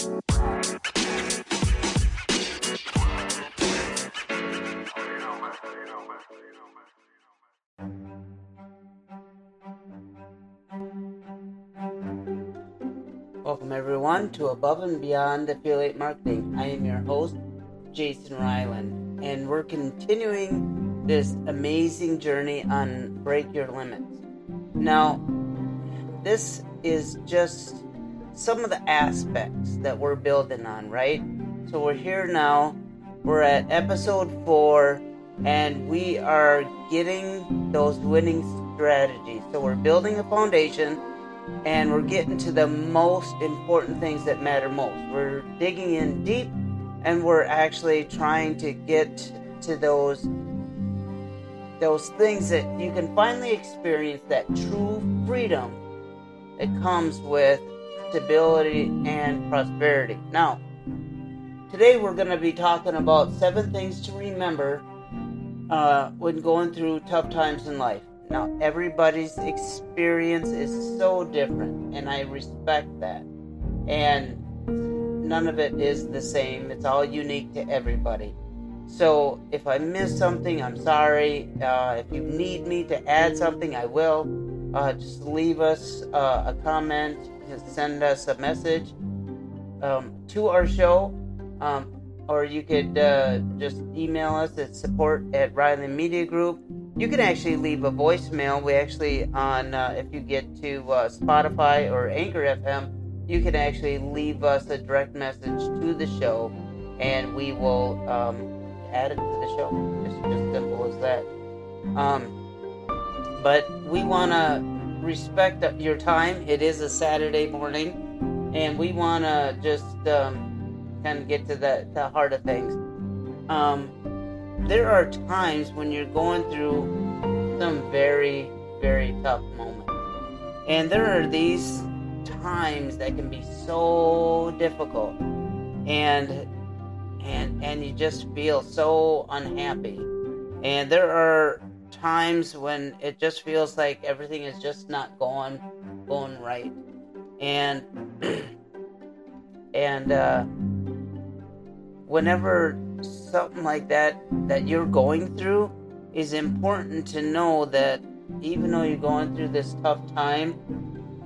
Welcome everyone to Above and Beyond Affiliate Marketing. I am your host, Jason Ryland, and we're continuing this amazing journey on Break Your Limits. Now, this is just some of the aspects that we're building on, right? So we're here now. We're at episode four, and we are getting those winning strategies. So we're building a foundation, and we're getting to the most important things that matter most. We're digging in deep, and we're actually trying to get to those those things that you can finally experience that true freedom that comes with stability and prosperity. Now, today we're going to be talking about seven things to remember uh, when going through tough times in life. Now, everybody's experience is so different, and I respect that. And none of it is the same, it's all unique to everybody. So, if I miss something, I'm sorry. Uh, if you need me to add something, I will. Uh, just leave us uh, a comment, send us a message um, to our show, um, or you could uh, just email us at support at Riley Media Group. You can actually leave a voicemail. We actually, on uh, if you get to uh, Spotify or Anchor FM, you can actually leave us a direct message to the show, and we will um, add it to the show. Just, just simple as that. Um, but we want to respect your time. It is a Saturday morning, and we want to just um, kind of get to the, the heart of things. Um, there are times when you're going through some very, very tough moments. And there are these times that can be so difficult. And and and you just feel so unhappy. And there are times when it just feels like everything is just not going going right. And and uh, whenever something like that that you're going through is important to know that even though you're going through this tough time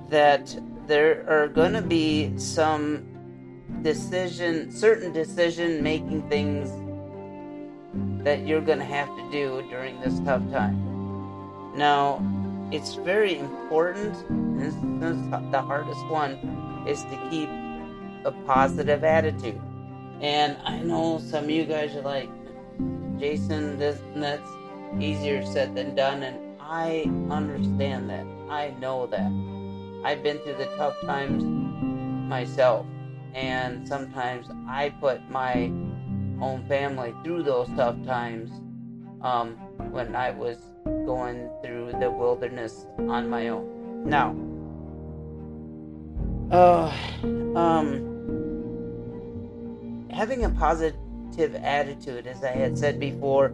that there are going to be some decision certain decision making things that you're going to have to do during this tough time. Now, it's very important, this is the hardest one, is to keep a positive attitude. And I know some of you guys are like, Jason, this that's easier said than done, and I understand that. I know that. I've been through the tough times myself, and sometimes I put my own family through those tough times um, when I was going through the wilderness on my own. Now, uh, um, having a positive attitude, as I had said before,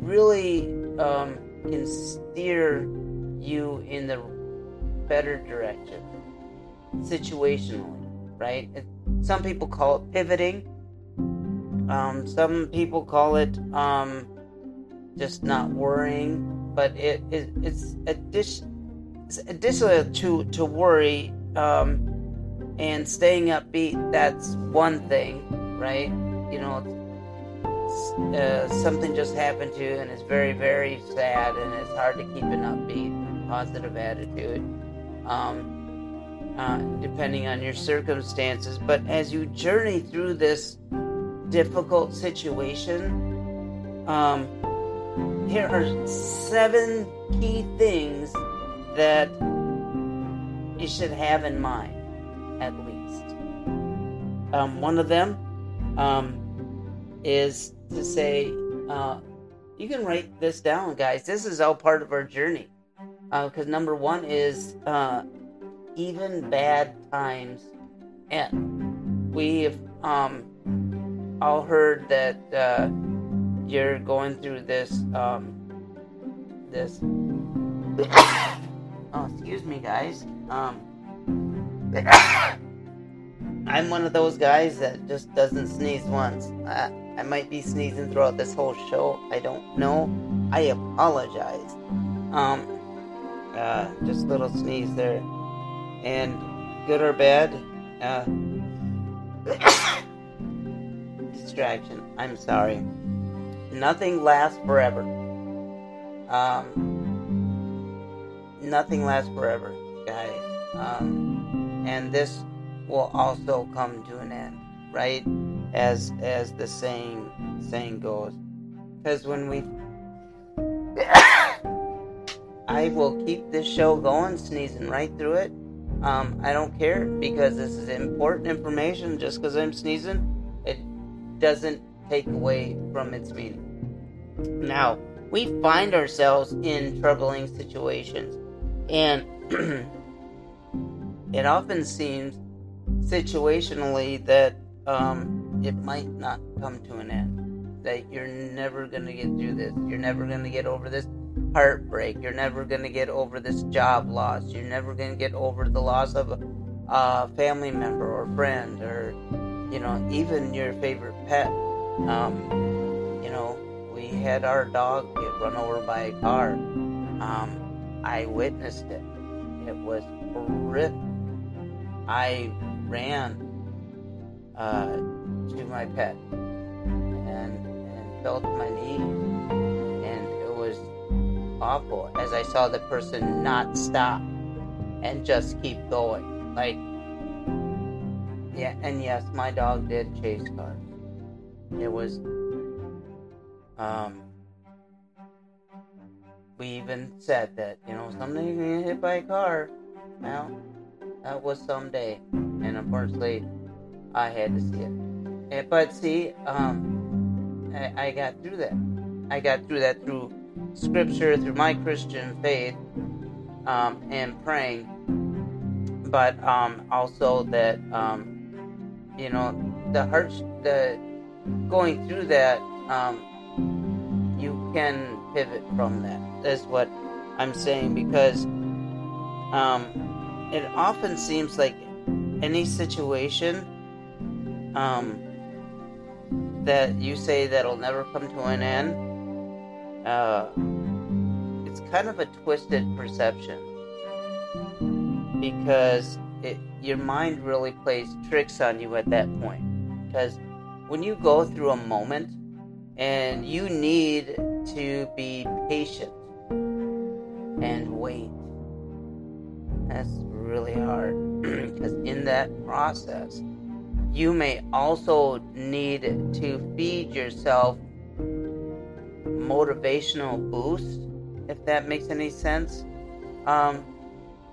really um, can steer you in the better direction situationally, right? Some people call it pivoting um, some people call it um, just not worrying, but it, it it's addition it's additional to to worry um, and staying upbeat. That's one thing, right? You know, uh, something just happened to you and it's very very sad, and it's hard to keep an upbeat, positive attitude. Um, uh, depending on your circumstances, but as you journey through this difficult situation, um, here are seven key things that you should have in mind, at least. Um, one of them um, is to say, uh, you can write this down, guys. This is all part of our journey. Because uh, number one is uh, even bad times end. We've um, all heard that uh, you're going through this um, this oh excuse me guys um I'm one of those guys that just doesn't sneeze once. I, I might be sneezing throughout this whole show. I don't know. I apologize. Um, uh, just a little sneeze there. And good or bad, uh, distraction. I'm sorry. Nothing lasts forever. Um, nothing lasts forever, guys. Um, and this will also come to an end, right? As as the saying saying goes. Because when we I will keep this show going, sneezing right through it. Um, I don't care because this is important information. Just because I'm sneezing, doesn't take away from its meaning. Now, we find ourselves in troubling situations, and it often seems situationally that um, it might not come to an end. That you're never going to get through this. You're never going to get over this heartbreak. You're never going to get over this job loss. You're never going to get over the loss of a, a, family member or friend or, you know, even your favorite pet. Um, you know, we had our dog get run over by a car. Um, I witnessed it. It was horrific. I ran uh, to my pet and, and fell to my knees, and it was awful as I saw the person not stop and just keep going. Like, yeah, and yes, my dog did chase cars. It was, um, we even said that, you know, someday you're gonna get hit by a car. Well, that was someday, and unfortunately, I had to see it. And, but see, um, I, I got through that. I got through that through scripture, through my Christian faith, um, and praying. But um, also that um, you know the hurt, the going through that, um, you can pivot from that. That's what I'm saying because um, it often seems like any situation um, that you say that'll never come to an end, uh, it's kind of a twisted perception because your mind really plays tricks on you at that point. Because when you go through a moment and you need to be patient and wait, that's really hard because in that process, you may also need to feed yourself motivational boost, if that makes any sense. Um,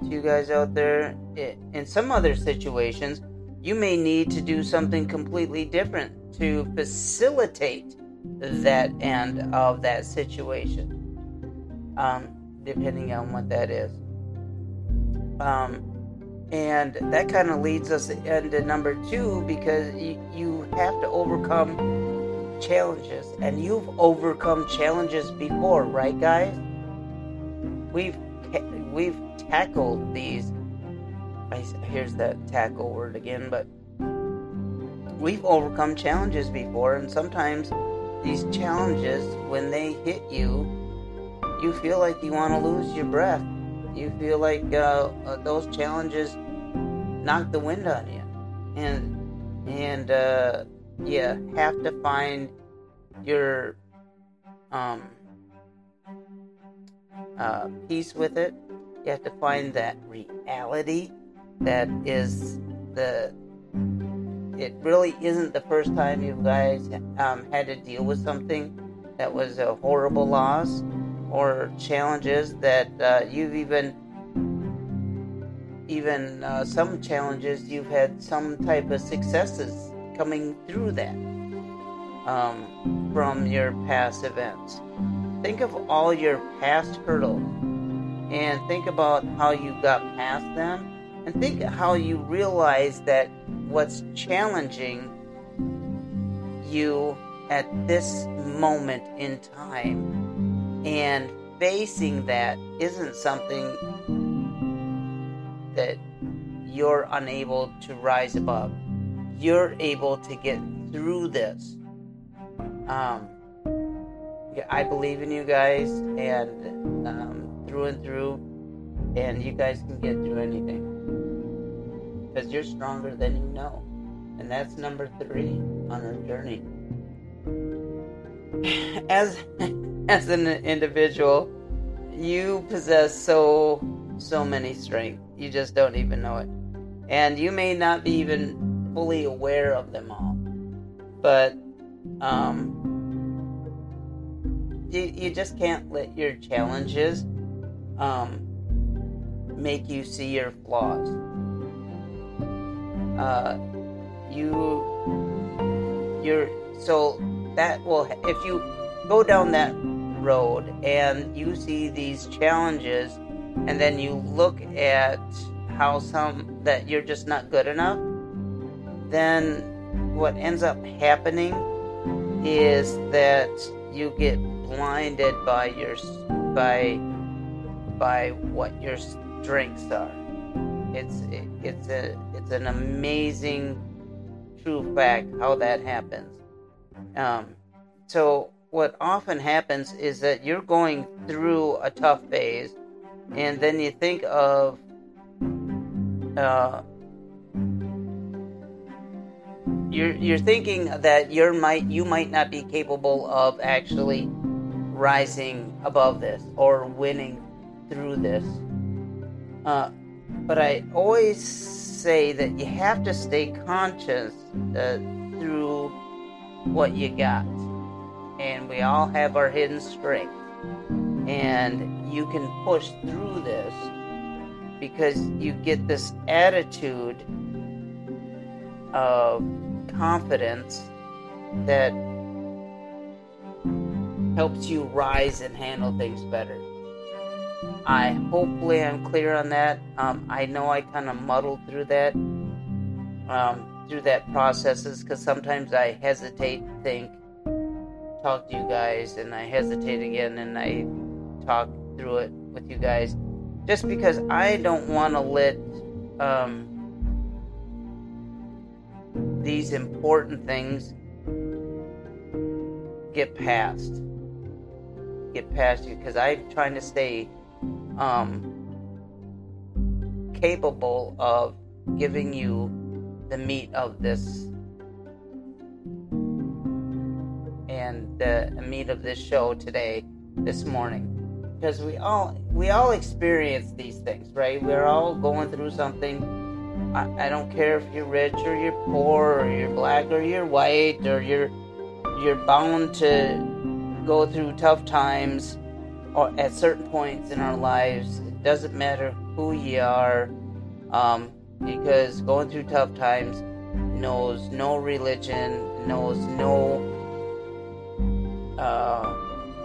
to you guys out there, in some other situations, you may need to do something completely different to facilitate that end of that situation, um, depending on what that is. Um, and that kind of leads us into number two because you, you have to overcome challenges. And you've overcome challenges before, right, guys? We've we've tackled these. Here's that tackle word again, but we've overcome challenges before, and sometimes these challenges, when they hit you, you feel like you want to lose your breath. You feel like uh, uh, those challenges knock the wind on you, and and uh, you have to find your um, uh, peace with it. You have to find that reality that is the. It really isn't the first time you guys um, had to deal with something that was a horrible loss or challenges that uh, you've even even uh, some challenges, you've had some type of successes coming through that um, from your past events. Think of all your past hurdles and think about how you got past them and think how you realize that what's challenging you at this moment in time and facing that isn't something that you're unable to rise above. you're able to get through this. Um, I believe in you guys and um, through and through, and you guys can get through anything because you're stronger than you know, and that's number three on our journey. As as an individual, you possess so so many strengths. You just don't even know it, and you may not be even fully aware of them all, but um you, you just can't let your challenges um, make you see your flaws. Uh, you, you're so that will if you go down that road and you see these challenges, and then you look at how some that you're just not good enough, then what ends up happening is that you get blinded by your by by what your strengths are. It's it, it's a it's an amazing true fact how that happens. Um, so what often happens is that you're going through a tough phase, and then you think of uh, you're you're thinking that you might you might not be capable of actually rising above this or winning through this. Uh, but I always say that you have to stay conscious uh, through what you got. And we all have our hidden strength. And you can push through this because you get this attitude of confidence that helps you rise and handle things better. I hopefully I'm clear on that. Um, I know I kind of muddled through that, um, through that processes because sometimes I hesitate think, talk to you guys, and I hesitate again, and I talk through it with you guys, just because I don't want to let um, these important things get past get past you because I'm trying to stay um, capable of giving you the meat of this and the meat of this show today, this morning, because we all we all experience these things, right? We're all going through something. I, I don't care if you're rich or you're poor or you're black or you're white or you're you're bound to go through tough times or at certain points in our lives. It doesn't matter who you are, um, because going through tough times knows no religion, knows no, uh,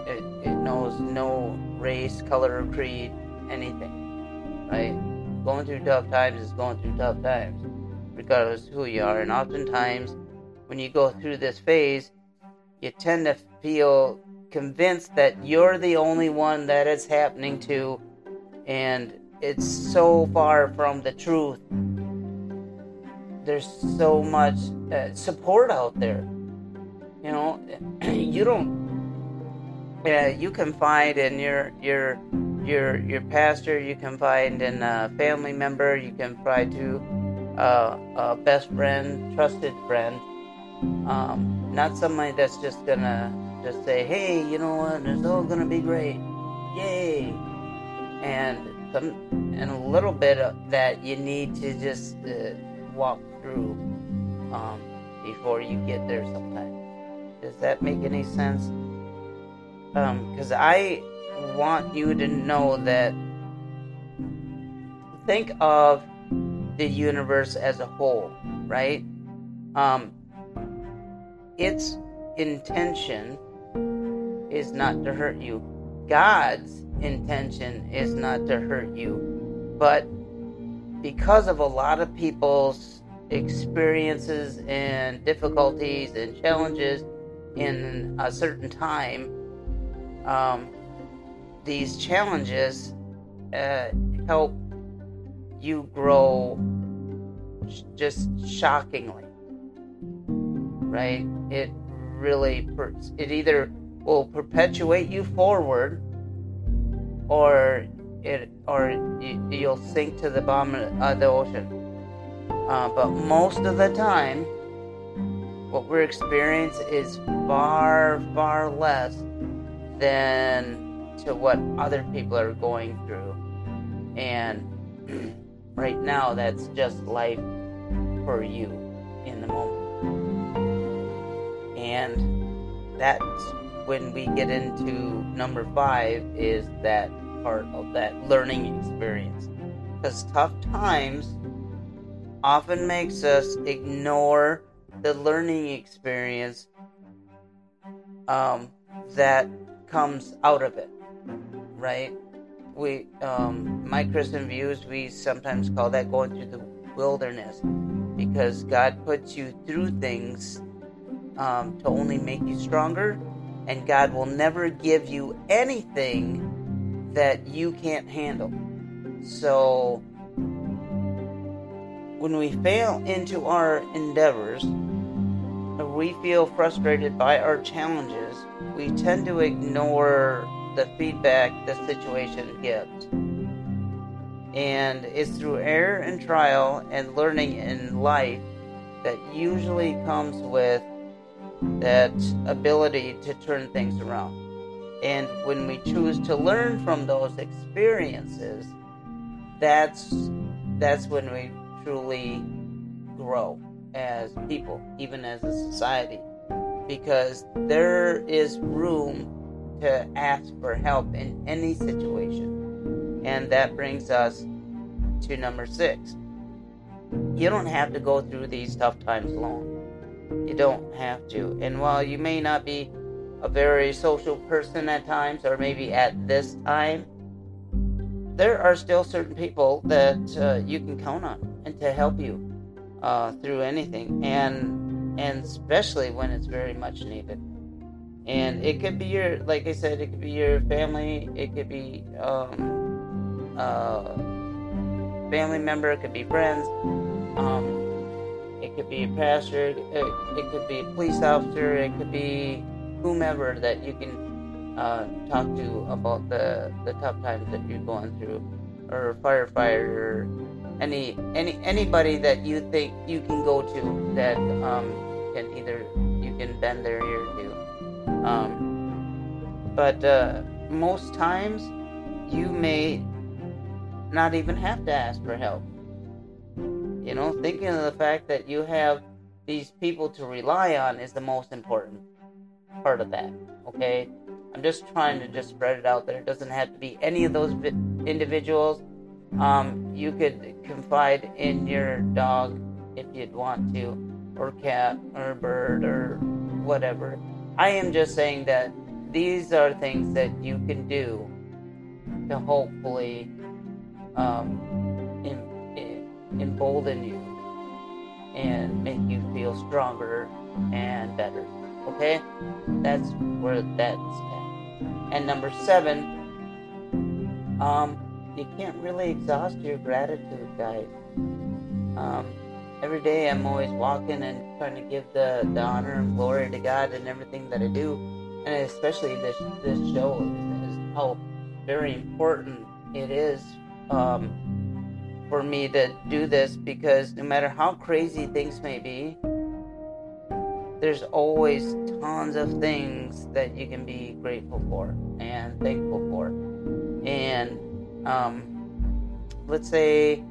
it, it knows no race, color, or creed, anything, right? Going through tough times is going through tough times, regardless of who you are. And oftentimes, when you go through this phase, you tend to feel convinced that you're the only one that it's happening to, and it's so far from the truth. There's so much uh, support out there. You know, you don't. Yeah, you can find in your your your your pastor. You can find in a family member. You can find to uh, a best friend, trusted friend. Um, not somebody that's just gonna just say, hey, you know what, it's all gonna be great. Yay! And some, and a little bit of that you need to just uh, walk through um, before you get there sometimes. Does that make any sense? Because um, I want you to know that think of the universe as a whole, right? Um, its intention is not to hurt you. God's intention is not to hurt you. But because of a lot of people's experiences and difficulties and challenges in a certain time, um, these challenges uh, help you grow just shockingly. right? It really it either will perpetuate you forward or it or you'll sink to the bottom of the ocean. Uh, but most of the time, what we're experiencing is far, far less than to what other people are going through. And right now, that's just life for you in the moment. And that's when we get into number five is that part of that learning experience. Because tough times often makes us ignore the learning experience um, that comes out of it, right? We, um, my Christian views, we sometimes call that going through the wilderness because God puts you through things um, to only make you stronger, and God will never give you anything that you can't handle. So, when we fail into our endeavors, or we feel frustrated by our challenges, we tend to ignore the feedback the situation gives. And it's through error and trial and learning in life that usually comes with that ability to turn things around. And when we choose to learn from those experiences, that's that's when we truly grow as people, even as a society, because there is room to ask for help in any situation. And that brings us to number six. You don't have to go through these tough times alone. You don't have to. And while you may not be a very social person at times, or maybe at this time, there are still certain people that uh, you can count on and to help you uh, through anything, and and especially when it's very much needed. And it could be your, like I said, it could be your family. It could be um, uh, family member. It could be friends. Um, could be a pastor. It, it could be a police officer. It could be whomever that you can uh, talk to about the the tough times that you're going through, or firefighter, any any anybody that you think you can go to that um, can either you can bend their ear to. Um, but uh, most times you may not even have to ask for help. You know, thinking of the fact that you have these people to rely on is the most important part of that. Okay, I'm just trying to just spread it out that It doesn't have to be any of those individuals um, you could confide in your dog if you'd want to, or cat, or bird, or whatever. I am just saying that these are things that you can do to hopefully um, embolden you and make you feel stronger and better. Okay? That's where that's at. And number seven, um, you can't really exhaust your gratitude, guys. Um, every day I'm always walking and trying to give the, the honor and glory to God in everything that I do, and especially this this show is, is how very important it is um, for me to do this because no matter how crazy things may be, there's always tons of things that you can be grateful for and thankful for, and um, let's say,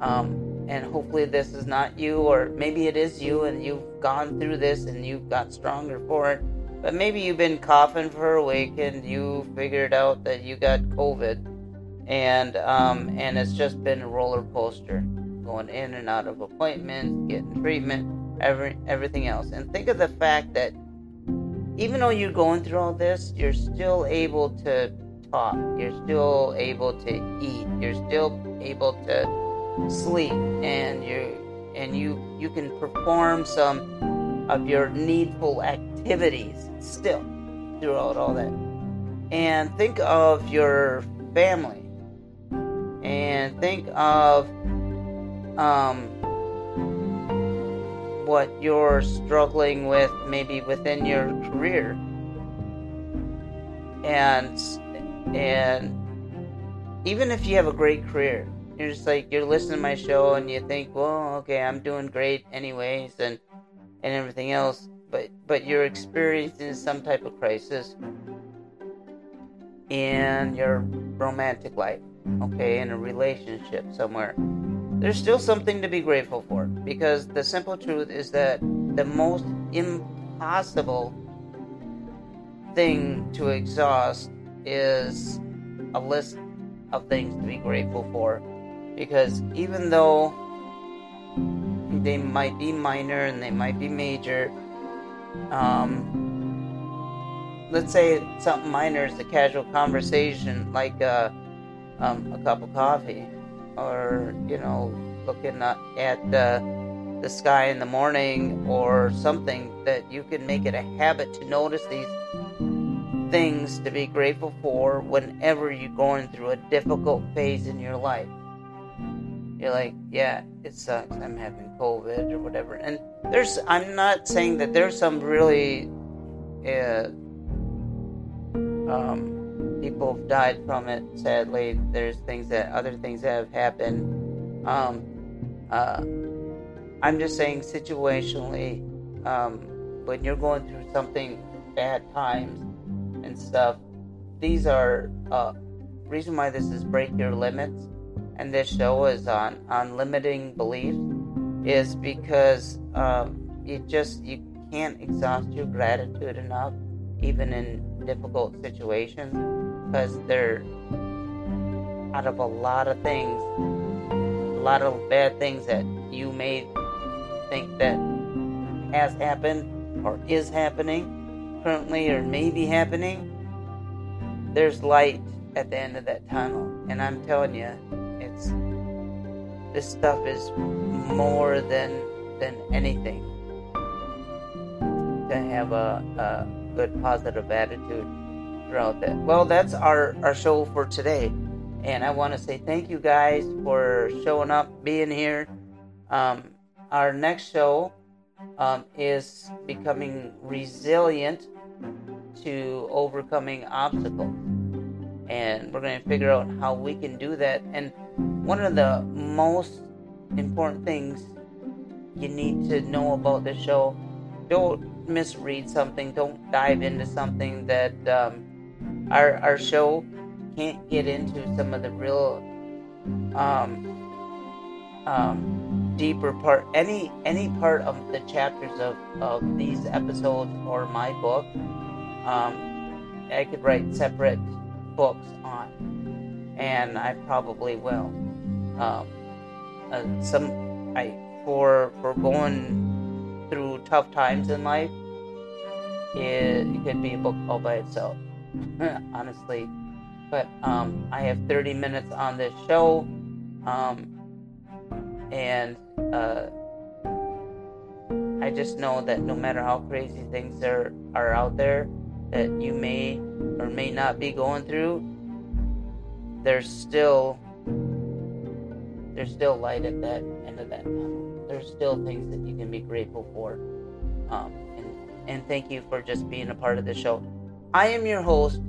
um, and hopefully this is not you, or maybe it is you, and you've gone through this and you've got stronger for it. But maybe you've been coughing for a week and you figured out that you got COVID, and um, and it's just been a roller coaster, going in and out of appointments, getting treatment, every everything else. And think of the fact that even though you're going through all this, you're still able to talk. You're still able to eat. You're still able to sleep, and you and you you can perform some of your needful activities still throughout all that. And think of your family, and think of um, what you're struggling with, maybe within your career, and and even if you have a great career, you're just like you're listening to my show and you think, well, okay, I'm doing great anyways, and and everything else, but but you're experiencing some type of crisis in your romantic life, okay, in a relationship somewhere. There's still something to be grateful for because the simple truth is that the most impossible thing to exhaust is a list of things to be grateful for because even though they might be minor and they might be major um, let's say something minor is a casual conversation like uh, um, a cup of coffee or you know looking at the the sky in the morning or something that you can make it a habit to notice these things to be grateful for whenever you're going through a difficult phase in your life you're like, yeah, it sucks. I'm having COVID or whatever. And there's, I'm not saying that there's some really, uh, um, people have died from it. Sadly, there's things that other things that have happened. Um, uh, I'm just saying situationally, um, when you're going through something bad times and stuff, these are uh, reason why this is break your limits and this show is on on limiting beliefs is because um, you just you can't exhaust your gratitude enough even in difficult situations because they're out of a lot of things a lot of bad things that you may think that has happened or is happening currently or may be happening. There's light at the end of that tunnel and i'm telling you it's this stuff is more than than anything to have a, a good positive attitude throughout that. Well, that's our our show for today, and I want to say thank you guys for showing up, being here. Um, our next show um, is becoming resilient to overcoming obstacles and we're going to figure out how we can do that. And one of the most important things you need to know about the show don't misread something, don't dive into something that um, our, our show can't get into some of the real um, um, deeper part any any part of the chapters of, of these episodes or my book um, I could write separate books on, and I probably will. Um, uh, some I for for going through tough times in life, it, it could be a book all by itself, honestly. But um, I have 30 minutes on this show, um, and uh, I just know that no matter how crazy things are are out there, that you may or may not be going through, there's still there's still light at that end of that tunnel. There's still things that you can be grateful for. Um, and, and thank you for just being a part of the show. I am your host,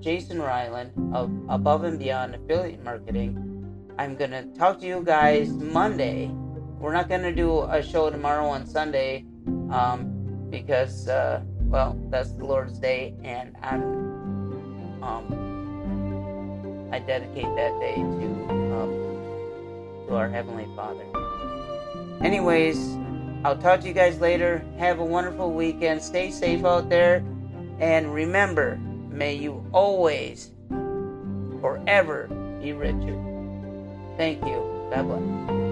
Jason Ryland of Above and Beyond Affiliate Marketing. I'm going to talk to you guys Monday. We're not going to do a show tomorrow on Sunday um, because uh, well, that's the Lord's Day, and I'm um, I dedicate that day to um, to our Heavenly Father. Anyways, I'll talk to you guys later. Have a wonderful weekend. Stay safe out there, and remember, may you always, forever, be Richard. Thank you. God bless.